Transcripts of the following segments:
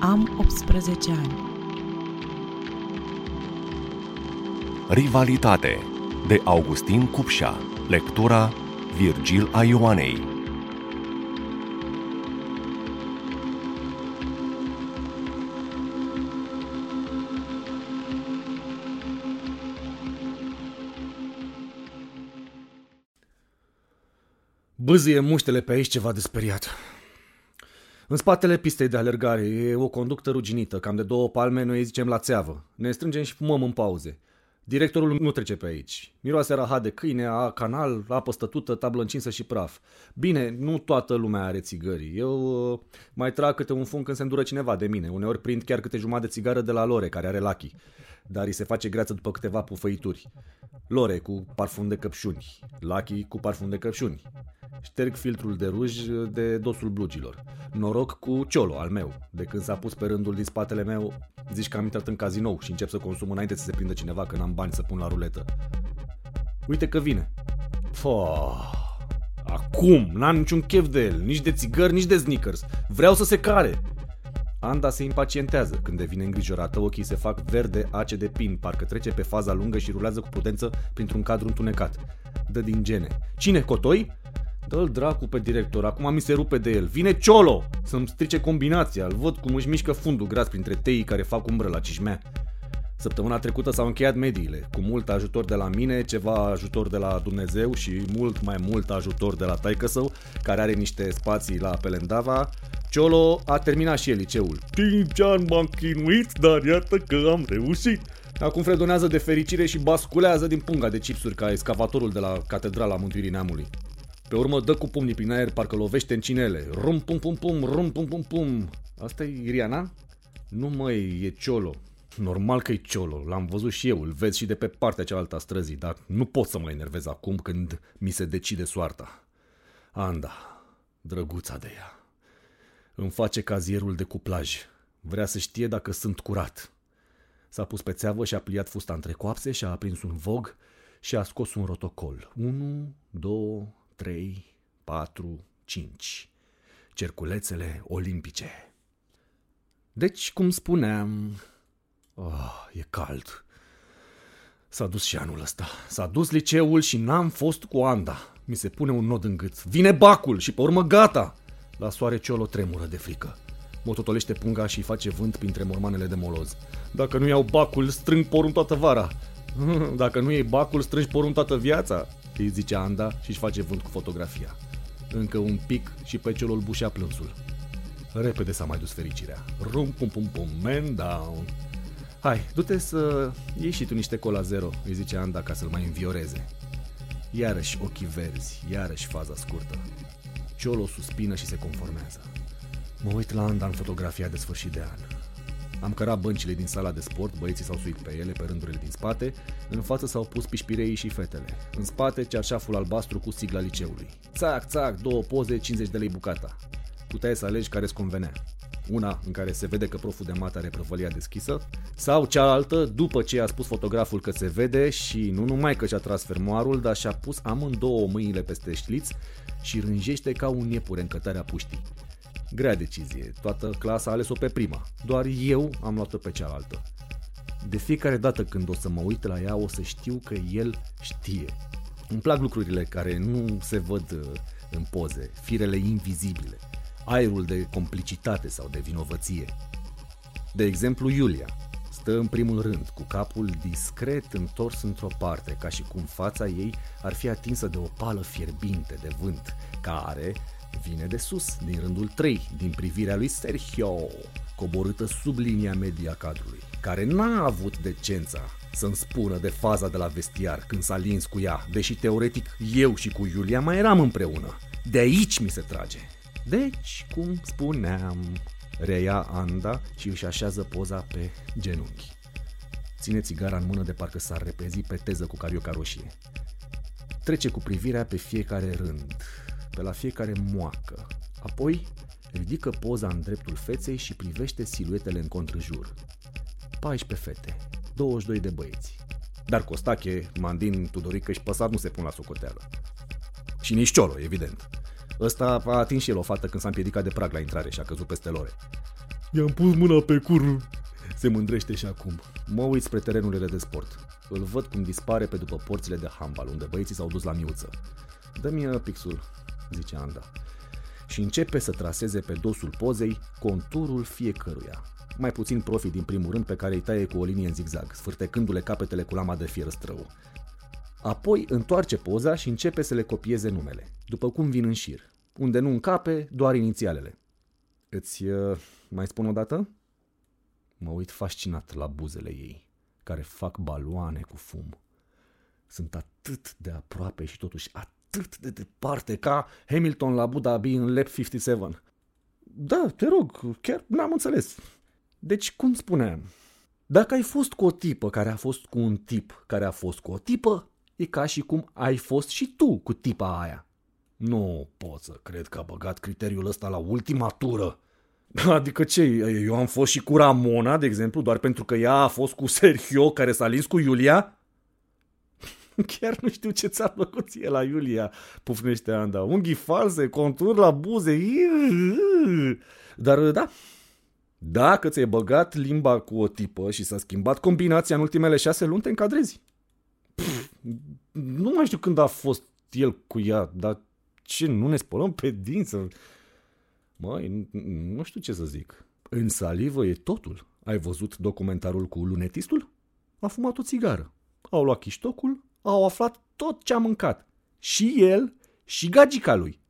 Am 18 ani. Rivalitate de Augustin Cupșa Lectura Virgil Aioanei Bâzâie muștele pe aici ceva de speriat. În spatele pistei de alergare e o conductă ruginită, cam de două palme, noi îi zicem la țeavă. Ne strângem și fumăm în pauze. Directorul nu trece pe aici. Miroase rahat de câine, a canal, apă stătută, tablă încinsă și praf. Bine, nu toată lumea are țigări. Eu uh, mai trag câte un fum când se îndură cineva de mine. Uneori prind chiar câte jumătate de țigară de la Lore, care are lachi. Dar îi se face greață după câteva pufăituri. Lore cu parfum de căpșuni. Lachi cu parfum de căpșuni. Șterg filtrul de ruj de dosul blugilor. Noroc cu ciolo al meu. De când s-a pus pe rândul din spatele meu, zici că am intrat în cazinou și încep să consum înainte să se prindă cineva că n-am bani să pun la ruletă. Uite că vine. Fă, acum, n-am niciun chef de el, nici de țigări, nici de sneakers. Vreau să se care. Anda se impacientează. Când devine îngrijorată, ochii se fac verde ace de pin, parcă trece pe faza lungă și rulează cu prudență printr-un cadru întunecat. Dă din gene. Cine, Cotoi? Dă-l dracu pe director, acum mi se rupe de el. Vine Ciolo să-mi strice combinația. Îl văd cum își mișcă fundul gras printre teii care fac umbră la cișmea. Săptămâna trecută s-au încheiat mediile, cu mult ajutor de la mine, ceva ajutor de la Dumnezeu și mult mai mult ajutor de la taică său, care are niște spații la Pelendava. Ciolo a terminat și el liceul. 5 ani m-am chinuit, dar iată că am reușit. Acum fredonează de fericire și basculează din punga de chipsuri ca excavatorul de la Catedrala Mântuirii Neamului. Pe urmă dă cu pumnii prin aer, parcă lovește în cinele. Rum pum pum pum, rum pum pum pum. Asta e Iriana? Nu măi, e Ciolo. Normal că e Ciolo, l-am văzut și eu, îl vezi și de pe partea cealaltă a străzii, dar nu pot să mă enervez acum când mi se decide soarta. Anda, drăguța de ea. Îmi face cazierul de cuplaj. Vrea să știe dacă sunt curat. S-a pus pe țeavă și a pliat fusta între coapse și a aprins un vog și a scos un rotocol. 1, 2, 3, 4, 5. Cerculețele olimpice. Deci, cum spuneam... Oh, e cald. S-a dus și anul ăsta. S-a dus liceul și n-am fost cu Anda. Mi se pune un nod în gât. Vine bacul și pe urmă gata. La soare ciolo tremură de frică. Mototolește punga și face vânt printre mormanele de moloz. Dacă nu iau bacul, strâng porun toată vara. Dacă nu iei bacul, strângi porun toată viața îi zice Anda și își face vânt cu fotografia. Încă un pic și pe celul bușea plânsul. Repede s-a mai dus fericirea. Rum pum pum pum, man down. Hai, du-te să ieși și tu niște cola zero, îi zice Anda ca să-l mai învioreze. Iarăși ochii verzi, iarăși faza scurtă. Ciolo suspină și se conformează. Mă uit la Anda în fotografia de sfârșit de an. Am cărat băncile din sala de sport, băieții s-au suit pe ele, pe rândurile din spate, în față s-au pus pișpireii și fetele. În spate, cearșaful albastru cu sigla liceului. Țac, țac, două poze, 50 de lei bucata. Puteai să alegi care îți convenea. Una în care se vede că proful de mat are prăvălia deschisă, sau cealaltă după ce a spus fotograful că se vede și nu numai că și-a tras fermoarul, dar și-a pus amândouă mâinile peste șliț și rânjește ca un iepure în cătarea puștii. Grea decizie, toată clasa a ales-o pe prima, doar eu am luat-o pe cealaltă. De fiecare dată când o să mă uit la ea, o să știu că el știe. Îmi plac lucrurile care nu se văd uh, în poze, firele invizibile, aerul de complicitate sau de vinovăție. De exemplu, Iulia stă în primul rând, cu capul discret întors într-o parte, ca și cum fața ei ar fi atinsă de o pală fierbinte de vânt, care, vine de sus, din rândul 3, din privirea lui Sergio, coborâtă sub linia media cadrului, care n-a avut decența să-mi spună de faza de la vestiar când s-a lins cu ea, deși teoretic eu și cu Iulia mai eram împreună. De aici mi se trage. Deci, cum spuneam, reia Anda și își așează poza pe genunchi. Ține țigara în mână de parcă s-ar repezi pe teză cu carioca roșie. Trece cu privirea pe fiecare rând, pe la fiecare moacă. Apoi ridică poza în dreptul feței și privește siluetele în contrejur. 14 fete, 22 de băieți. Dar Costache, Mandin, Tudorică și Păsar nu se pun la socoteală. Și nici Ciolo, evident. Ăsta a atins și el o fată când s-a împiedicat de prag la intrare și a căzut peste lore. Mi-am pus mâna pe cur. Se mândrește și acum. Mă uit spre terenurile de sport. Îl văd cum dispare pe după porțile de handbal, unde băieții s-au dus la miuță. Dă-mi uh, pixul, zice Anda. Și începe să traseze pe dosul pozei conturul fiecăruia. Mai puțin profit din primul rând pe care îi taie cu o linie în zigzag, sfârtecându-le capetele cu lama de fier strău. Apoi întoarce poza și începe să le copieze numele, după cum vin în șir. Unde nu încape, doar inițialele. Îți uh, mai spun o dată? Mă uit fascinat la buzele ei, care fac baloane cu fum. Sunt atât de aproape și totuși atât de departe ca Hamilton la Abu Dhabi în Lap 57. Da, te rog, chiar n-am înțeles. Deci, cum spuneam, dacă ai fost cu o tipă care a fost cu un tip care a fost cu o tipă, e ca și cum ai fost și tu cu tipa aia. Nu pot să cred că a băgat criteriul ăsta la ultima tură. Adică ce, eu am fost și cu Ramona, de exemplu, doar pentru că ea a fost cu Sergio care s-a lins cu Iulia? Chiar nu știu ce ți-a plăcut ție la Iulia, pufnește Anda. Unghii false, contur la buze. Dar da, dacă ți-ai băgat limba cu o tipă și s-a schimbat combinația în ultimele șase luni, te încadrezi. Pff, nu mai știu când a fost el cu ea, dar ce, nu ne spălăm pe dinți? Măi, nu știu ce să zic. În salivă e totul. Ai văzut documentarul cu lunetistul? A fumat o țigară. Au luat chiștocul, au aflat tot ce a mâncat. Și el, și gagica lui.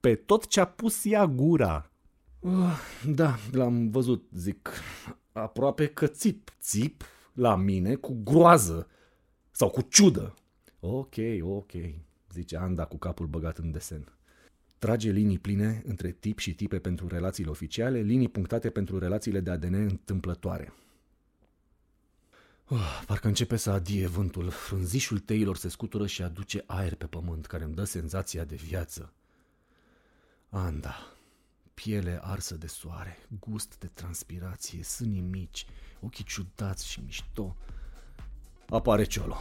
Pe tot ce a pus ea gura. Uh, da, l-am văzut, zic. Aproape că țip, țip la mine cu groază. Sau cu ciudă. Ok, ok, zice Anda cu capul băgat în desen. Trage linii pline între tip și tipe pentru relațiile oficiale, linii punctate pentru relațiile de ADN întâmplătoare. Oh, parcă începe să adie vântul. Frunzișul teilor se scutură și aduce aer pe pământ, care îmi dă senzația de viață. Anda, piele arsă de soare, gust de transpirație, sânii mici, ochii ciudați și mișto. Apare Ciolo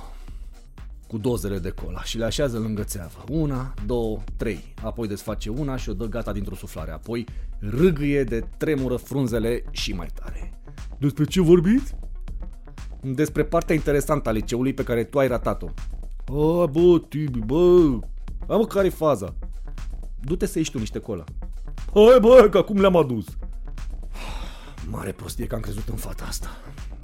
cu dozele de cola și le așează lângă țeavă. Una, două, trei. Apoi desface una și o dă gata dintr-o suflare. Apoi râgâie de tremură frunzele și mai tare. Despre ce vorbiți? Despre partea interesantă a liceului pe care tu ai ratat-o. A, bă, Tibi, bă, am care faza? Du-te să ieși tu niște cola. Hai, bă, că acum le-am adus. Mare prostie că am crezut în fata asta.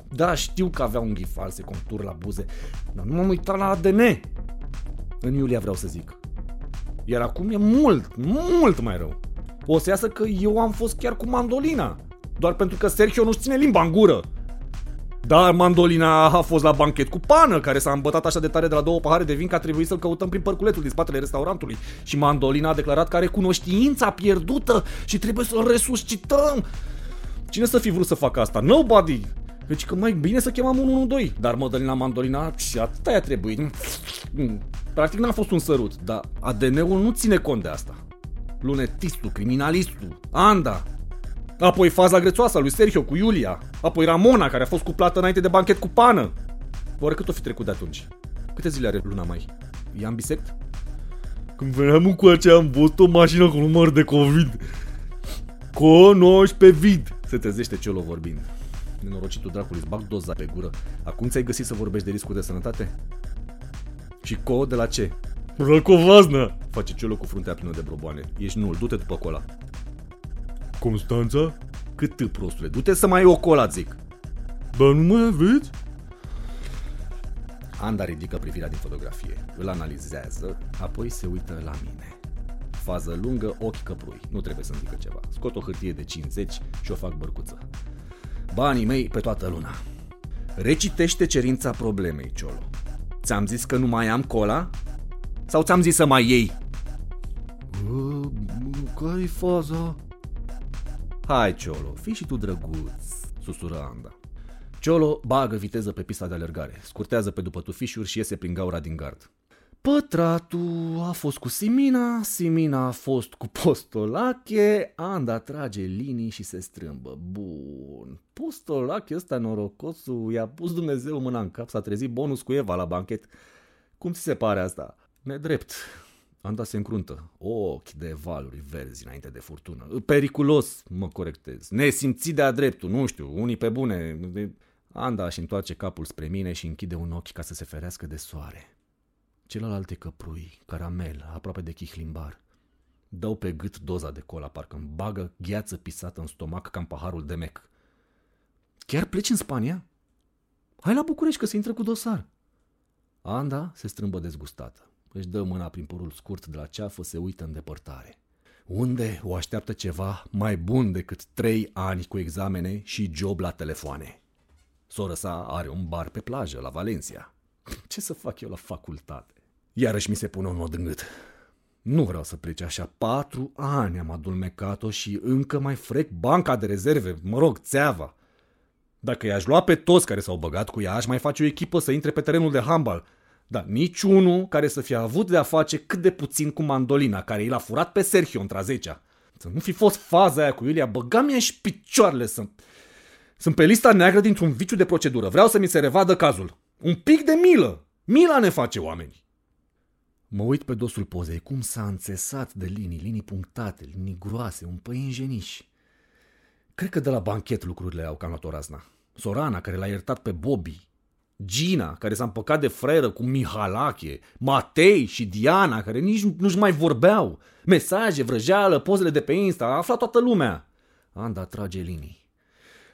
Da, știu că avea unghii false, contur la buze, dar nu m-am uitat la ADN. În Iulia vreau să zic. Iar acum e mult, mult mai rău. O să iasă că eu am fost chiar cu mandolina. Doar pentru că Sergio nu-și ține limba în gură. Dar mandolina a fost la banchet cu pană, care s-a îmbătat așa de tare de la două pahare de vin că a trebuit să-l căutăm prin părculetul din spatele restaurantului. Și mandolina a declarat că are cunoștința pierdută și trebuie să-l resuscităm. Cine să fi vrut să facă asta? Nobody! Deci că mai bine să chemam 112, dar Mădălina Mandolina și atâta i-a trebuit. Practic n-a fost un sărut, dar ADN-ul nu ține cont de asta. Lunetistul, criminalistul, Anda, apoi faza grețoasă lui Sergio cu Iulia, apoi Ramona, care a fost cuplată înainte de banchet cu pană. Oare cât o fi trecut de atunci? Câte zile are luna mai? E ambisect? Când veneam cu aceea am văzut o mașină cu număr de COVID. Conoși pe vid, se trezește celor vorbind. Nenorocitul dracului, îți bag doza pe gură. Acum ți-ai găsit să vorbești de riscul de sănătate? Și co de la ce? Răcovaznă! Face ciulă cu fruntea plină de broboane. Ești nul, du-te după cola. Constanța? Cât tâ, prostule, du-te să mai ai o cola, zic. Dar nu mai aveți? Anda ridică privirea din fotografie, îl analizează, apoi se uită la mine. Fază lungă, ochi căprui, nu trebuie să-mi zică ceva. Scot o hârtie de 50 și o fac bărcuță. Banii mei pe toată luna. Recitește cerința problemei, Ciolo. Ți-am zis că nu mai am cola? Sau ți-am zis să mai iei? Care-i faza? Hai, Ciolo, fii și tu drăguț, susură Anda. Ciolo bagă viteză pe pista de alergare, scurtează pe după tufișuri și iese prin gaura din gard. Pătratul a fost cu Simina, Simina a fost cu Postolache, Anda trage linii și se strâmbă. Bun, Postolache ăsta norocosul i-a pus Dumnezeu mâna în cap, s-a trezit bonus cu Eva la banchet. Cum ți se pare asta? Nedrept. Anda se încruntă, ochi de valuri verzi înainte de furtună. Periculos, mă corectez. Nesimțit de-a dreptul, nu știu, unii pe bune. Anda și întoarce capul spre mine și închide un ochi ca să se ferească de soare. Celălalt e căprui, caramel, aproape de chihlimbar. Dau pe gât doza de cola, parcă îmi bagă gheață pisată în stomac ca în paharul de mec. Chiar pleci în Spania? Hai la București că se intră cu dosar. Anda se strâmbă dezgustată. Își dă mâna prin părul scurt de la ceafă, se uită în depărtare. Unde o așteaptă ceva mai bun decât trei ani cu examene și job la telefoane? Sora sa are un bar pe plajă, la Valencia. Ce să fac eu la facultate? Iarăși mi se pune un nod în gât. Nu vreau să plece așa. Patru ani am adulmecat-o și încă mai frec banca de rezerve, mă rog, țeava. Dacă i-aș lua pe toți care s-au băgat cu ea, aș mai face o echipă să intre pe terenul de handbal. Dar niciunul care să fie avut de a face cât de puțin cu mandolina, care i l-a furat pe Sergio într-a zecea. Să nu fi fost faza aia cu Iulia, băga mi și picioarele să... Sunt pe lista neagră dintr-un viciu de procedură. Vreau să mi se revadă cazul. Un pic de milă. Mila ne face oameni. Mă uit pe dosul pozei, cum s-a înțesat de linii, linii punctate, linii groase, un păinjeniș. Cred că de la banchet lucrurile au cam luat o razna. Sorana, care l-a iertat pe Bobby, Gina, care s-a împăcat de freră cu Mihalache, Matei și Diana, care nici nu-și mai vorbeau, mesaje, vrăjeală, pozele de pe Insta, a aflat toată lumea. Anda trage linii.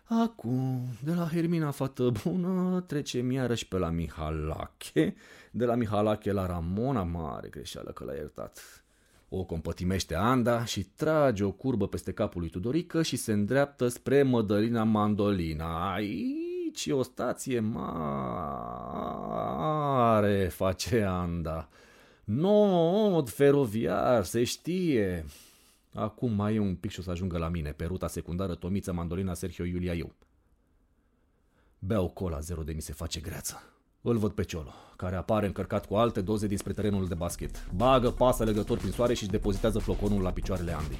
Acum, de la Hermina fată bună, trecem iarăși pe la Mihalache, de la Mihalache la Ramona, mare greșeală că l-a iertat. O compătimește Anda și trage o curbă peste capul lui Tudorică și se îndreaptă spre Mădălina Mandolina. Aici e o stație mare, face Anda. Nod feroviar, se știe. Acum mai e un pic și o să ajungă la mine, pe ruta secundară Tomiță, Mandolina, Sergio, Iulia, eu. Beau cola, zero de mi se face greață. Îl văd pe Ciolo, care apare încărcat cu alte doze dinspre terenul de basket. Bagă, pasă legător prin soare și își depozitează floconul la picioarele Andei.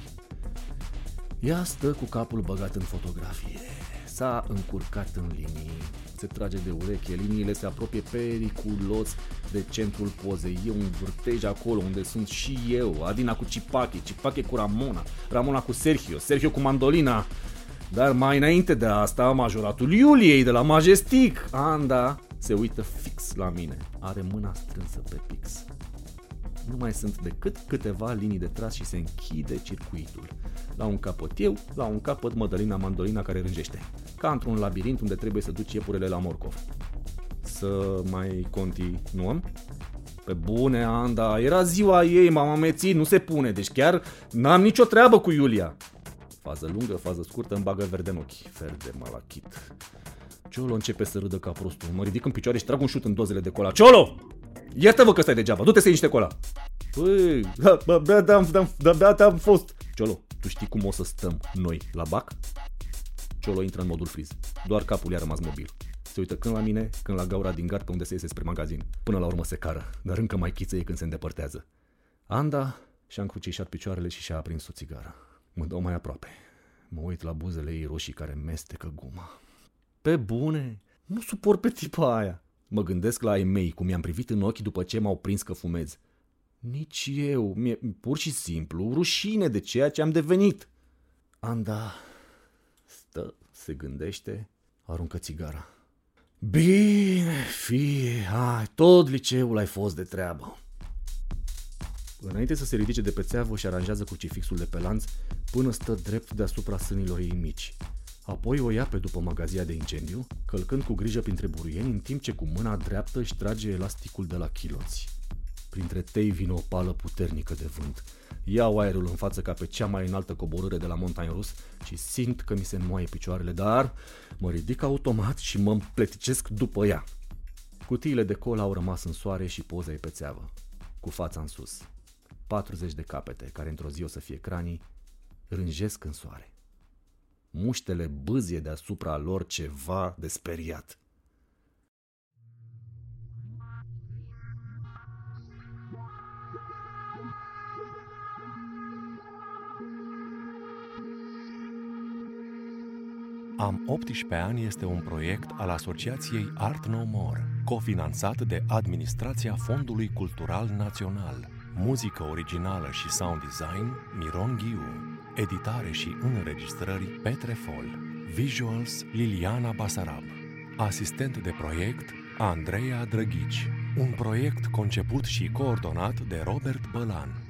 Ea stă cu capul băgat în fotografie. S-a încurcat în linii. Se trage de ureche, liniile se apropie periculos de centrul pozei. E un vârtej acolo unde sunt și eu, Adina cu Cipache, Cipache cu Ramona, Ramona cu Sergio, Sergio cu Mandolina. Dar mai înainte de asta, majoratul Iuliei de la Majestic, Anda, se uită fix la mine. Are mâna strânsă pe pix. Nu mai sunt decât câteva linii de tras și se închide circuitul. La un capăt eu, la un capăt Mădălina Mandolina care rângește. Ca într-un labirint unde trebuie să duci iepurele la morcov. Să mai continuăm? Pe bune, Anda, era ziua ei, m-am amețit, nu se pune, deci chiar n-am nicio treabă cu Iulia. Fază lungă, fază scurtă, îmi bagă verde în ochi. Verde malachit. Ciolo începe să râdă ca prostul. Mă ridic în picioare și trag un șut în dozele de cola. Ciolo! Iartă-vă că stai degeaba, du-te să iei niște cola. Păi, da, abia te-am, abia te-am fost. Ciolo, tu știi cum o să stăm noi la bac? Ciolo intră în modul friz. Doar capul i-a rămas mobil. Se uită când la mine, când la gaura din gard pe unde se iese spre magazin. Până la urmă se cară, dar încă mai chițăie când se îndepărtează. Anda și-a încrucișat picioarele și și-a aprins o țigară. Mă dau mai aproape. Mă uit la buzele ei roșii care mestecă guma. Pe bune, nu suport pe tipa aia. Mă gândesc la ai mei, cum i-am privit în ochi după ce m-au prins că fumez. Nici eu, mi-e pur și simplu rușine de ceea ce am devenit. Anda stă, se gândește, aruncă țigara. Bine, fie, hai, tot liceul ai fost de treabă. Înainte să se ridice de pe țeavă și aranjează crucifixul de pe lanț până stă drept deasupra sânilor ei mici. Apoi o ia pe după magazia de incendiu, călcând cu grijă printre buruieni, în timp ce cu mâna dreaptă își trage elasticul de la chiloți. Printre tei vine o pală puternică de vânt. Iau aerul în față ca pe cea mai înaltă coborâre de la montagne rus și simt că mi se înmoaie picioarele, dar mă ridic automat și mă împleticesc după ea. Cutiile de cola au rămas în soare și poza e pe țeavă, cu fața în sus. 40 de capete, care într-o zi o să fie cranii, rânjesc în soare muștele bâzie deasupra lor ceva de speriat. Am 18 ani este un proiect al Asociației Art No More, cofinanțat de Administrația Fondului Cultural Național Muzică originală și sound design Miron Ghiu. Editare și înregistrări Petre Fol. Visuals Liliana Basarab. Asistent de proiect Andreea Drăghici. Un proiect conceput și coordonat de Robert Bălan.